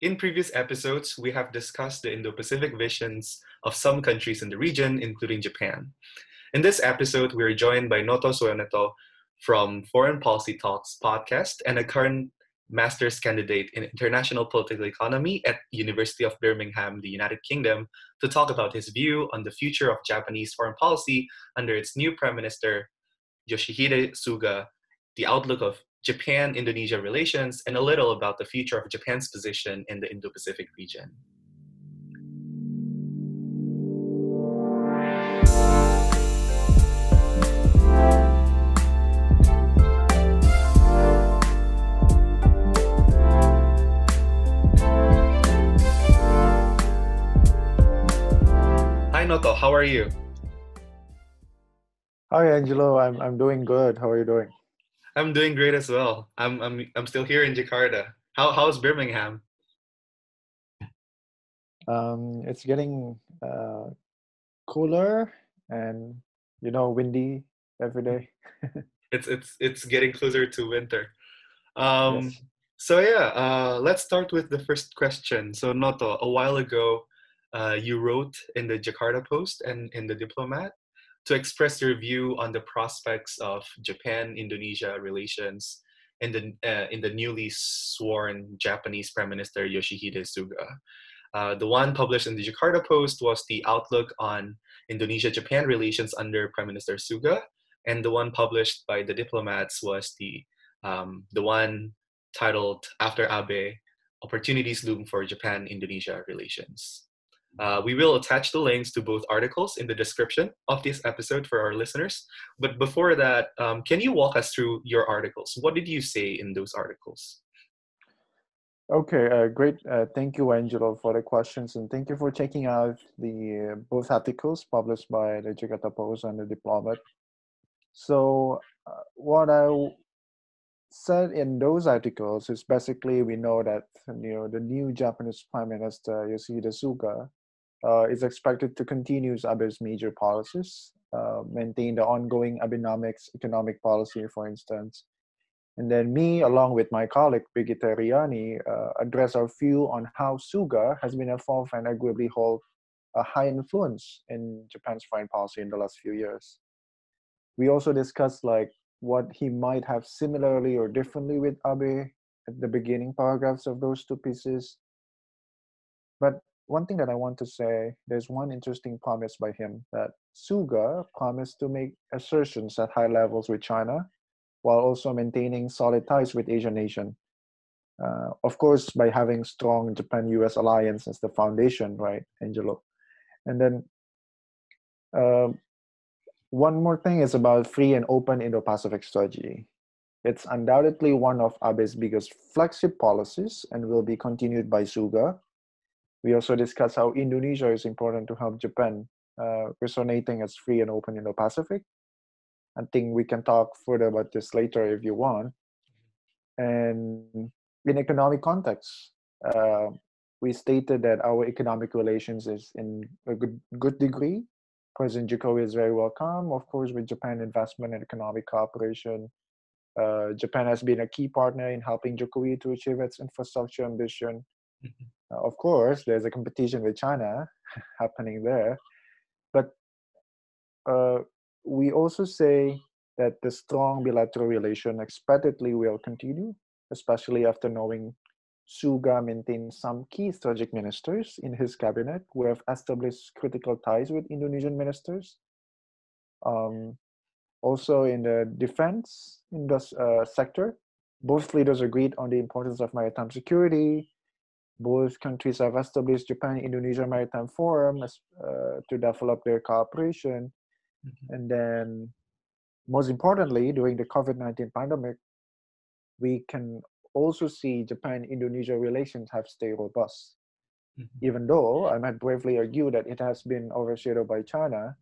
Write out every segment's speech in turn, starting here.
In previous episodes, we have discussed the Indo Pacific visions of some countries in the region, including Japan. In this episode, we are joined by Noto Suoneto from Foreign Policy Talks podcast and a current master's candidate in international political economy at University of Birmingham, the United Kingdom, to talk about his view on the future of Japanese foreign policy under its new prime minister Yoshihide Suga, the outlook of Japan Indonesia relations, and a little about the future of Japan's position in the Indo Pacific region. Hi Noto, how are you? Hi Angelo, I'm I'm doing good. How are you doing? I'm doing great as well. I'm I'm I'm still here in Jakarta. How how's Birmingham? Um, it's getting uh, cooler and you know windy every day. it's it's it's getting closer to winter. Um, yes. So yeah, uh, let's start with the first question. So Noto, a while ago, uh, you wrote in the Jakarta Post and in the Diplomat to express their view on the prospects of Japan-Indonesia relations in the uh, in the newly sworn Japanese Prime Minister Yoshihide Suga. Uh, the one published in the Jakarta Post was the outlook on Indonesia-Japan relations under Prime Minister Suga, and the one published by the diplomats was the um, the one titled "After Abe: Opportunities Loom for Japan-Indonesia Relations." Uh, we will attach the links to both articles in the description of this episode for our listeners. But before that, um, can you walk us through your articles? What did you say in those articles? Okay, uh, great. Uh, thank you, Angelo, for the questions, and thank you for checking out the uh, both articles published by the Jakarta Post and the Diplomat. So, uh, what I said in those articles is basically we know that you know the new Japanese Prime Minister Yoshihide Suga is expected to continue Abe's major policies, uh, maintain the ongoing Abenomics economic policy, for instance. And then me, along with my colleague Brigitte Riani, uh, address our view on how Suga has been involved and arguably hold a high influence in Japan's foreign policy in the last few years. We also discussed like what he might have similarly or differently with Abe at the beginning paragraphs of those two pieces. But one thing that I want to say, there's one interesting promise by him that Suga promised to make assertions at high levels with China while also maintaining solid ties with ASEAN nation. Uh, of course, by having strong Japan-U.S. alliance as the foundation, right, Angelo? And then uh, one more thing is about free and open Indo-Pacific strategy. It's undoubtedly one of Abe's biggest flagship policies and will be continued by Suga we also discuss how Indonesia is important to help Japan uh, resonating as free and open Indo-Pacific. I think we can talk further about this later if you want. And in economic context, uh, we stated that our economic relations is in a good good degree. President Jokowi is very welcome, of course, with Japan investment and economic cooperation. Uh, Japan has been a key partner in helping Jokowi to achieve its infrastructure ambition. Uh, of course, there's a competition with China happening there, but uh, we also say that the strong bilateral relation expectedly will continue, especially after knowing Suga maintains some key strategic ministers in his cabinet who have established critical ties with Indonesian ministers. Um, also, in the defense industry, uh, sector, both leaders agreed on the importance of maritime security, both countries have established Japan Indonesia Maritime Forum as, uh, to develop their cooperation. Mm-hmm. And then, most importantly, during the COVID 19 pandemic, we can also see Japan Indonesia relations have stayed robust. Mm-hmm. Even though I might bravely argue that it has been overshadowed by China,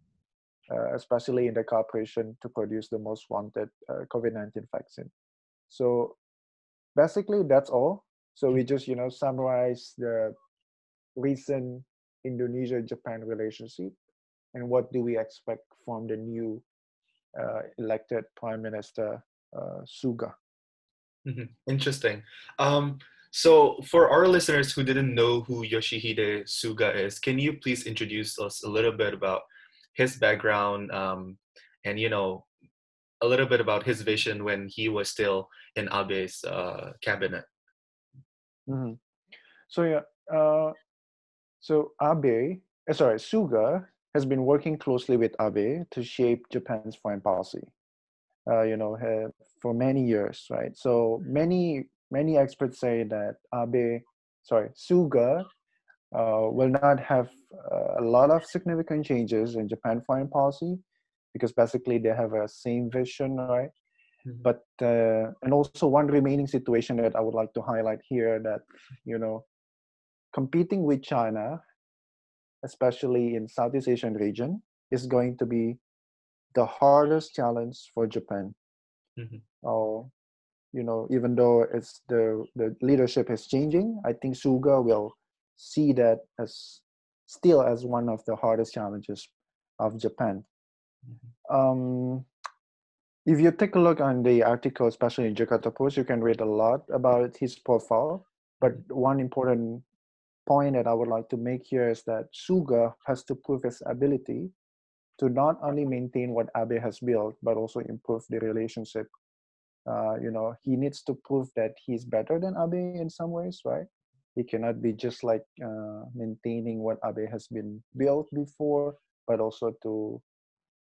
uh, especially in the cooperation to produce the most wanted uh, COVID 19 vaccine. So, basically, that's all. So we just, you know, summarize the recent Indonesia-Japan relationship and what do we expect from the new uh, elected Prime Minister uh, Suga. Mm-hmm. Interesting. Um, So, for our listeners who didn't know who Yoshihide Suga is, can you please introduce us a little bit about his background um, and, you know, a little bit about his vision when he was still in Abe's uh, cabinet? Mm-hmm. So, yeah, uh, so Abe, uh, sorry, Suga has been working closely with Abe to shape Japan's foreign policy. Uh, you know, for many years, right? So many many experts say that Abe, sorry, Suga, uh, will not have uh, a lot of significant changes in Japan foreign policy because basically they have a same vision, right? Mm-hmm. But uh, and also one remaining situation that I would like to highlight here that you know, competing with China, especially in Southeast Asian region, is going to be the hardest challenge for Japan. Mm-hmm. Oh, you know, even though it's the the leadership is changing, I think Suga will see that as still as one of the hardest challenges of Japan. Mm-hmm. Um, if you take a look on the article, especially in Jakarta Post, you can read a lot about his profile. But one important point that I would like to make here is that Suga has to prove his ability to not only maintain what Abe has built, but also improve the relationship uh, you know he needs to prove that he's better than abe in some ways right he cannot be just like uh, maintaining what abe has been built before but also to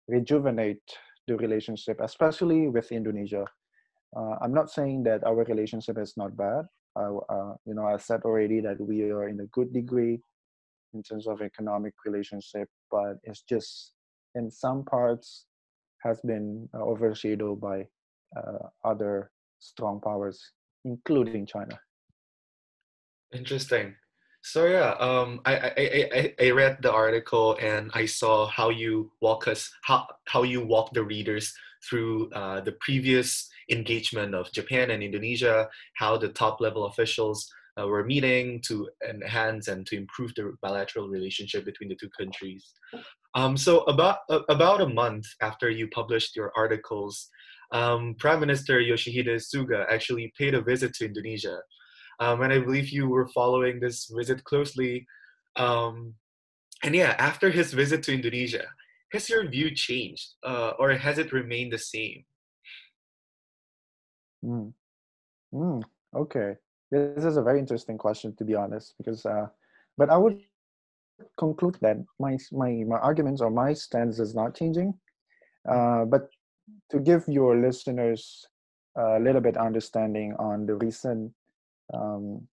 rejuvenate the relationship especially with indonesia uh, i'm not saying that our relationship is not bad uh, you know i said already that we are in a good degree in terms of economic relationship but it's just in some parts has been uh, overshadowed by uh, other strong powers, including China. Interesting. So yeah, um, I, I, I, I read the article and I saw how you walk us how how you walk the readers through uh, the previous engagement of Japan and Indonesia, how the top level officials uh, were meeting to enhance and to improve the bilateral relationship between the two countries. Um, so about uh, about a month after you published your articles, um, Prime Minister Yoshihide Suga actually paid a visit to Indonesia. Um, and I believe you were following this visit closely. Um, and yeah, after his visit to Indonesia, has your view changed uh, or has it remained the same? Mm. Mm, okay. This is a very interesting question, to be honest, because, uh, but I would conclude that my, my, my arguments or my stance is not changing. Uh, but to give your listeners a little bit understanding on the recent um,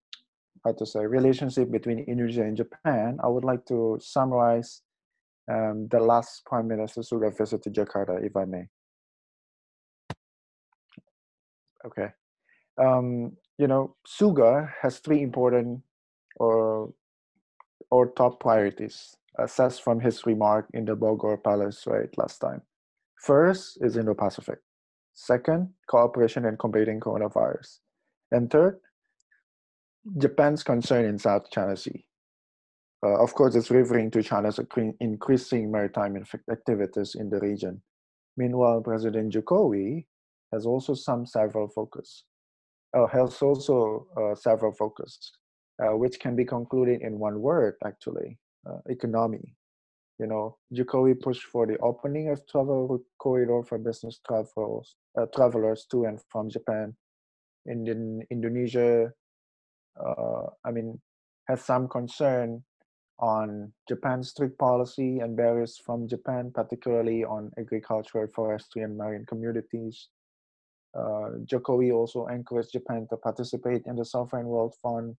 how to say relationship between Indonesia and Japan, I would like to summarize um, the last Prime Minister Suga visit to Jakarta, if I may. Okay, um, you know, Suga has three important or or top priorities assessed from his remark in the Bogor Palace right last time. First is Indo-Pacific. Second, cooperation in combating coronavirus. And third, Japan's concern in South China Sea. Uh, of course, it's referring to China's increasing maritime activities in the region. Meanwhile, President Jokowi has also some several focus. Uh, has also uh, several focus, uh, which can be concluded in one word, actually, uh, economy you know, Jokowi pushed for the opening of travel corridor for business travelers, uh, travelers to and from Japan. And in Indonesia, I mean, has some concern on Japan's strict policy and barriers from Japan, particularly on agricultural, forestry, and marine communities. Uh, Jokowi also encouraged Japan to participate in the Sovereign Wealth Fund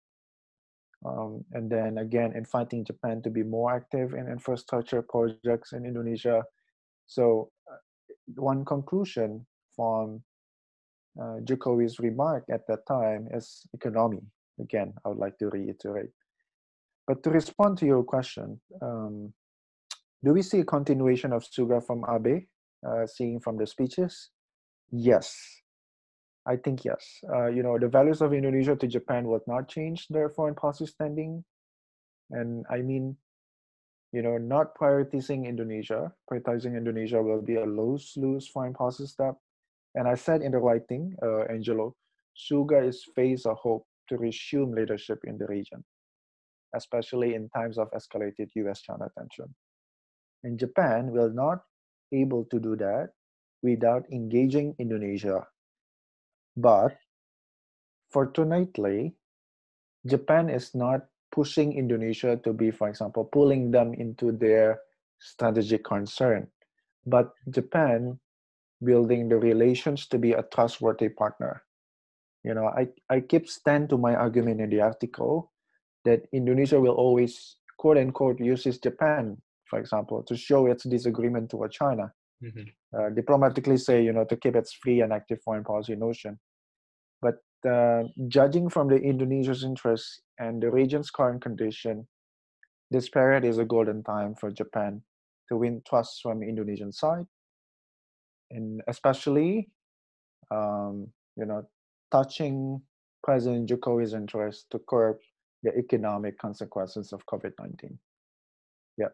um, and then again, inviting Japan to be more active in infrastructure projects in Indonesia. So, uh, one conclusion from uh, Jokowi's remark at that time is economy. Again, I would like to reiterate. But to respond to your question, um, do we see a continuation of Suga from Abe, uh, seeing from the speeches? Yes, I think yes. Uh, you know, the values of Indonesia to Japan will not change their foreign policy standing. And I mean, you know, not prioritizing Indonesia, prioritizing Indonesia will be a lose-lose foreign policy step. And I said in the writing, uh, Angelo, Suga is face of hope to resume leadership in the region, especially in times of escalated US-China tension. And Japan will not able to do that without engaging Indonesia. But fortunately, Japan is not pushing Indonesia to be, for example, pulling them into their strategic concern, but Japan building the relations to be a trustworthy partner. You know, I, I keep stand to my argument in the article that Indonesia will always quote unquote uses Japan, for example, to show its disagreement toward China. Mm-hmm. Uh, diplomatically say, you know, to keep its free and active foreign policy notion. But uh, judging from the Indonesia's interests and the region's current condition, this period is a golden time for Japan to win trust from the Indonesian side, and especially, um, you know, touching President Jokowi's interest to curb the economic consequences of COVID-19. Yeah,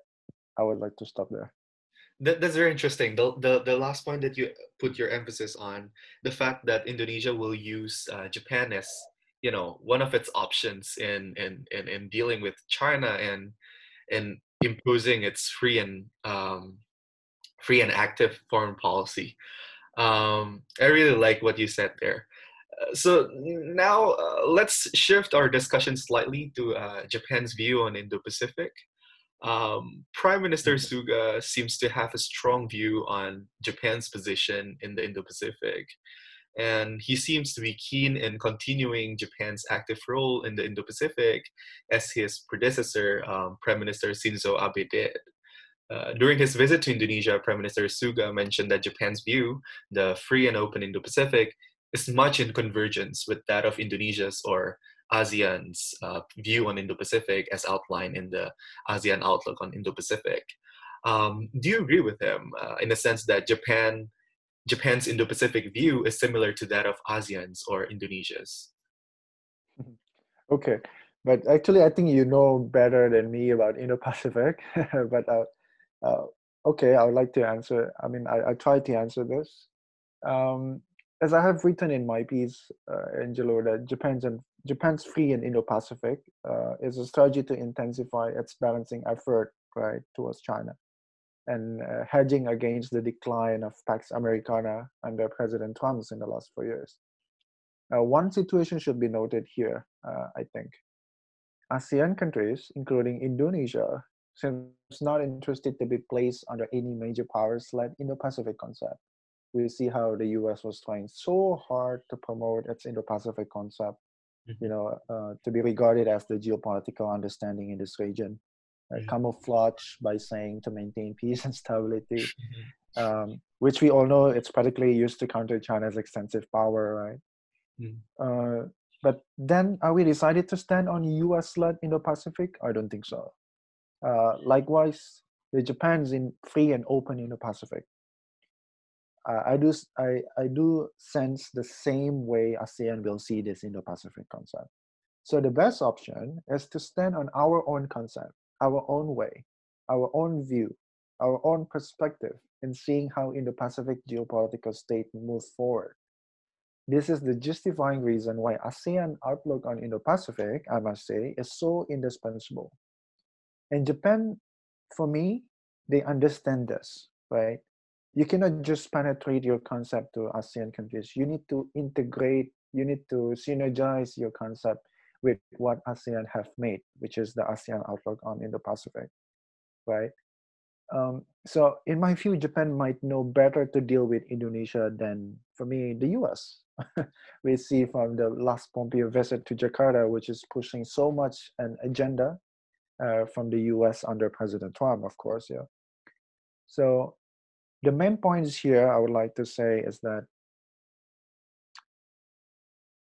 I would like to stop there. That, that's very interesting. The, the the last point that you put your emphasis on, the fact that Indonesia will use uh, Japan as you know one of its options in in in, in dealing with China and and imposing its free and um, free and active foreign policy. Um, I really like what you said there. So now uh, let's shift our discussion slightly to uh, Japan's view on Indo-Pacific. Um, Prime Minister mm-hmm. Suga seems to have a strong view on Japan's position in the Indo-Pacific, and he seems to be keen in continuing Japan's active role in the Indo-Pacific as his predecessor, um, Prime Minister Shinzo Abe did. Uh, during his visit to Indonesia, Prime Minister Suga mentioned that Japan's view, the free and open Indo-Pacific, is much in convergence with that of Indonesia's or ASEAN's uh, view on Indo-Pacific as outlined in the ASEAN Outlook on Indo-Pacific. Um, do you agree with him uh, in the sense that Japan Japan's Indo-Pacific view is similar to that of ASEAN's or Indonesia's. Okay, but actually, I think you know better than me about Indo-Pacific. but uh, uh, okay, I would like to answer. I mean, I, I to answer this. Um, as I have written in my piece, uh, Angelo, that Japan's and Japan's free and Indo-Pacific uh, is a strategy to intensify its balancing effort right towards China and uh, hedging against the decline of Pax Americana under President Trump in the last four years. One situation should be noted here, uh, I think. ASEAN countries, including Indonesia, seems not interested to be placed under any major powers-led Indo-Pacific concept. We see how the U.S. was trying so hard to promote its Indo-Pacific concept, mm-hmm. you know, uh, to be regarded as the geopolitical understanding in this region uh, camouflage by saying to maintain peace and stability, mm-hmm. um, which we all know it's particularly used to counter China's extensive power, right? Mm. Uh, but then are we decided to stand on US-led Indo-Pacific? I don't think so. Uh, likewise, the Japan's in free and open Indo-Pacific. Uh, I do I, I do sense the same way ASEAN will see this Indo-Pacific concept. So the best option is to stand on our own concept our own way, our own view, our own perspective in seeing how Indo-Pacific geopolitical state moves forward. This is the justifying reason why ASEAN outlook on Indo-Pacific, I must say, is so indispensable. And Japan, for me, they understand this, right? You cannot just penetrate your concept to ASEAN countries. You need to integrate, you need to synergize your concept with what ASEAN have made, which is the ASEAN outlook on Indo-Pacific, right? Um, so in my view, Japan might know better to deal with Indonesia than, for me, the US. we see from the last Pompeo visit to Jakarta, which is pushing so much an agenda uh, from the US under President Trump, of course, yeah. So the main points here I would like to say is that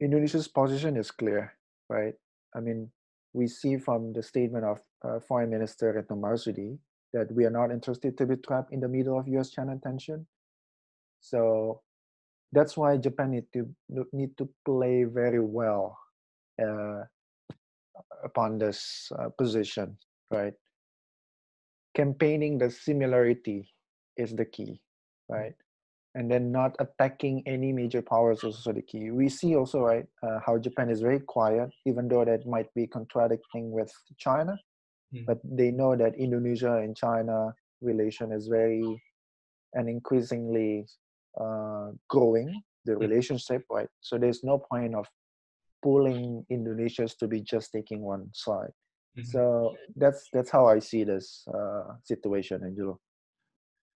Indonesia's position is clear right? I mean, we see from the statement of uh, Foreign Minister Retno Marsudi that we are not interested to be trapped in the middle of U.S.-China tension. So that's why Japan need to need to play very well uh, upon this uh, position, right? Campaigning the similarity is the key, right? and then not attacking any major powers is also the key. We see also right uh, how Japan is very quiet, even though that might be contradicting with China, mm. but they know that Indonesia and China relation is very and increasingly uh, growing the relationship, right? So there's no point of pulling Indonesians to be just taking one side. Mm-hmm. So that's that's how I see this uh, situation, Angelo.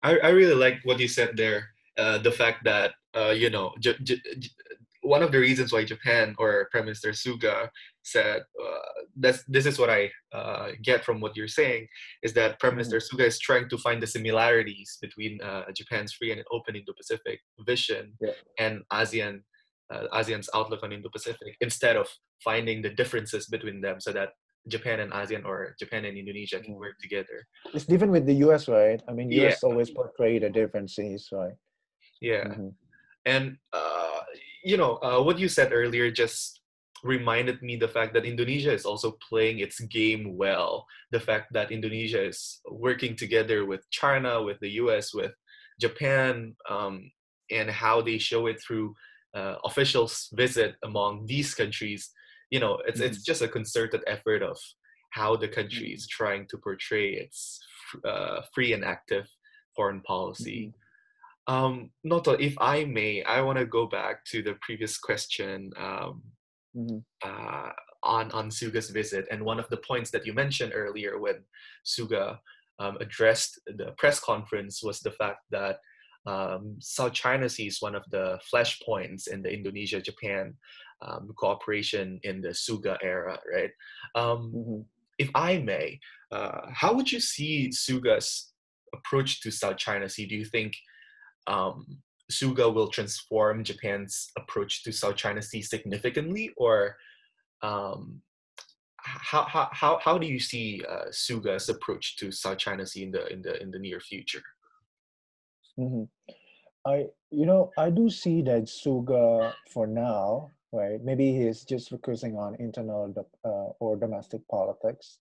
I, I really like what you said there. Uh, the fact that uh, you know j- j- j- one of the reasons why Japan or Prime Minister Suga said uh, that's this is what I uh, get from what you're saying is that Prime Minister mm-hmm. Suga is trying to find the similarities between uh, Japan's free and open Indo-Pacific vision yeah. and ASEAN uh, ASEAN's outlook on Indo-Pacific instead of finding the differences between them so that Japan and ASEAN or Japan and Indonesia can mm. work together. It's different with the US, right? I mean, US yeah. always portray the differences, right? Yeah. Mm-hmm. And, uh, you know, uh, what you said earlier just reminded me the fact that Indonesia is also playing its game well. The fact that Indonesia is working together with China, with the US, with Japan, um, and how they show it through uh, officials' visit among these countries you know it's mm-hmm. it's just a concerted effort of how the country is mm-hmm. trying to portray its uh, free and active foreign policy. Mm-hmm. Um, Noto, if I may, I want to go back to the previous question um, mm-hmm. uh, on on Suga's visit, and one of the points that you mentioned earlier when Suga um, addressed the press conference was the fact that um, South China Sea is one of the flashpoints in the Indonesia-Japan um, cooperation in the Suga era, right? Um, mm-hmm. If I may, uh, how would you see Suga's approach to South China Sea? Do you think um, Suga will transform Japan's approach to South China Sea significantly, or um, how, how, how, how do you see uh, Suga's approach to South China Sea in the in the in the near future? Mm-hmm. I you know I do see that Suga for now right? Maybe he's just focusing on internal uh, or domestic politics.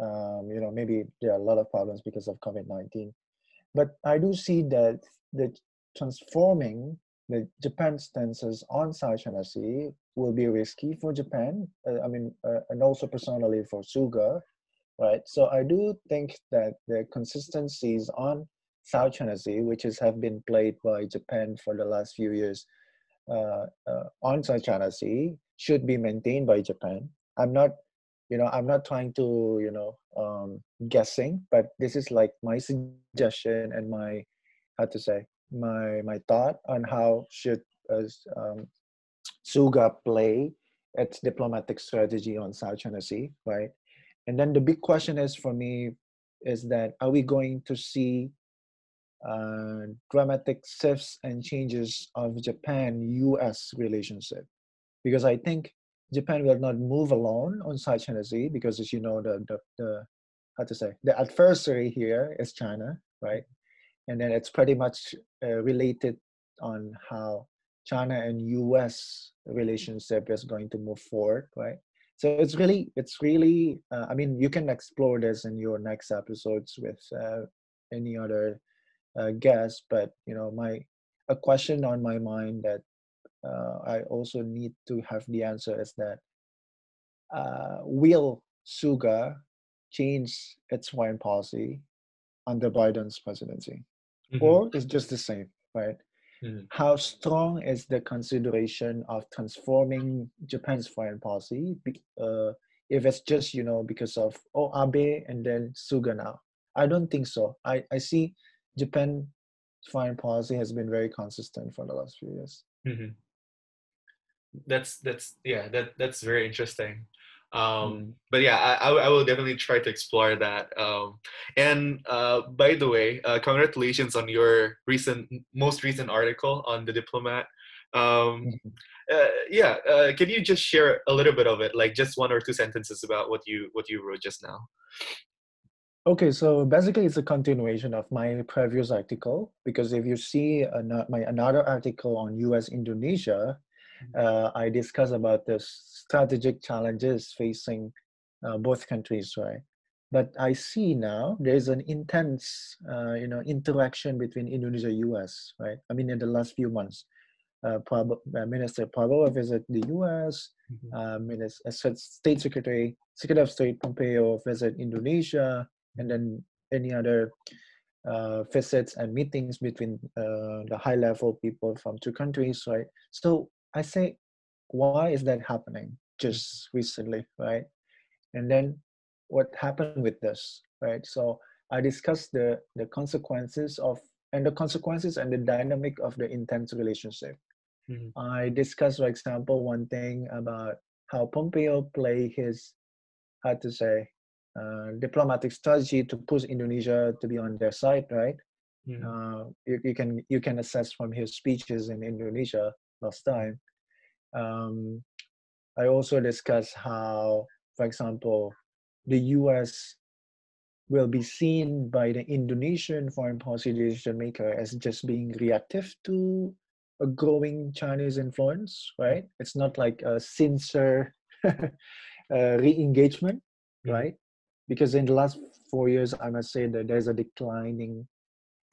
Um, you know, maybe there are a lot of problems because of COVID 19. But I do see that the transforming the Japan stances on South China Sea will be risky for Japan. Uh, I mean, uh, and also personally for Suga, right? So I do think that the consistencies on South China Sea, which is have been played by Japan for the last few years, on South China Sea should be maintained by Japan. I'm not, you know, I'm not trying to, you know, um, guessing, but this is like my suggestion and my, how to say, my my thought on how should uh, um, Suga play its diplomatic strategy on South China Sea, right? And then the big question is for me is that are we going to see uh, dramatic shifts and changes of Japan-U.S. relationship, because I think Japan will not move alone on South China Sea because, as you know, the the, the how to say the adversary here is China, right? And then it's pretty much uh, related on how China and U.S. relationship is going to move forward, right? So it's really, it's really. Uh, I mean, you can explore this in your next episodes with uh, any other uh, guess, but you know, my a question on my mind that uh, I also need to have the answer is that uh, will Suga change its foreign policy under Biden's presidency, mm-hmm. or is just the same, right? Mm-hmm. How strong is the consideration of transforming Japan's foreign policy? Uh, if it's just you know because of oh Abe and then Suga now, I don't think so. I I see Japan foreign policy has been very consistent for the last few years. Mm-hmm. That's that's yeah that that's very interesting. Um, mm. But yeah, I, I will definitely try to explore that. Um, and uh, by the way, uh, congratulations on your recent most recent article on the diplomat. Um, mm-hmm. uh, yeah, uh, can you just share a little bit of it, like just one or two sentences about what you what you wrote just now? Okay, so basically it's a continuation of my previous article because if you see an- my another article on U.S. Indonesia, mm-hmm. uh, I discuss about the strategic challenges facing uh, both countries, right? but I see now there's an intense, uh, you know, interaction between Indonesia and US, right? I mean, in the last few months, uh, Prab- uh, Minister Prabowo visited the US, mm-hmm. uh, Minister, State Secretary, Secretary of State Pompeo visited Indonesia, and then any other uh, visits and meetings between uh, the high level people from two countries, right? So I say, why is that happening just recently, right? And then what happened with this, right? So I discussed the the consequences of and the consequences and the dynamic of the intense relationship. Mm-hmm. I discussed, for example, one thing about how Pompeo play his how to say uh, diplomatic strategy to push Indonesia to be on their side, right? Uh, you, you, can you can assess from his speeches in Indonesia last time. Um, I also discussed how, for example, the U.S. will be seen by the Indonesian foreign policy decision maker as just being reactive to a growing Chinese influence, right? It's not like a sincere uh, re-engagement, right? Because in the last four years, I must say that there's a declining,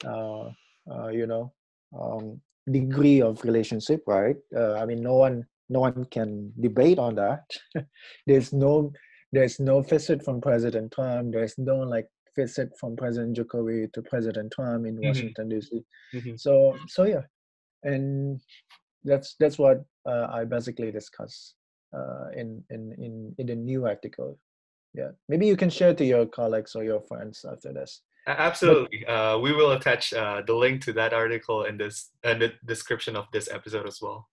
uh, uh, you know, um, degree of relationship, right? Uh, I mean, no one, no one can debate on that. there's no, there's no visit from President Trump. There's no like visit from President Jokowi to President Trump in mm-hmm. Washington D.C. Mm-hmm. So, so yeah, and that's that's what uh, I basically discuss uh, in in in in the new article. Yeah, maybe you can share to your colleagues or your friends after this. Absolutely, uh, we will attach uh, the link to that article in this in the description of this episode as well.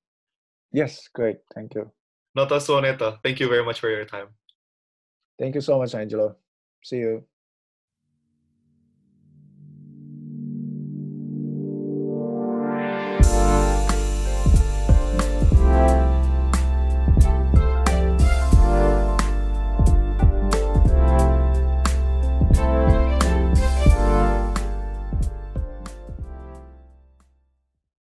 Yes, great, thank you. Noto Suoneto, thank you very much for your time. Thank you so much, Angelo. See you.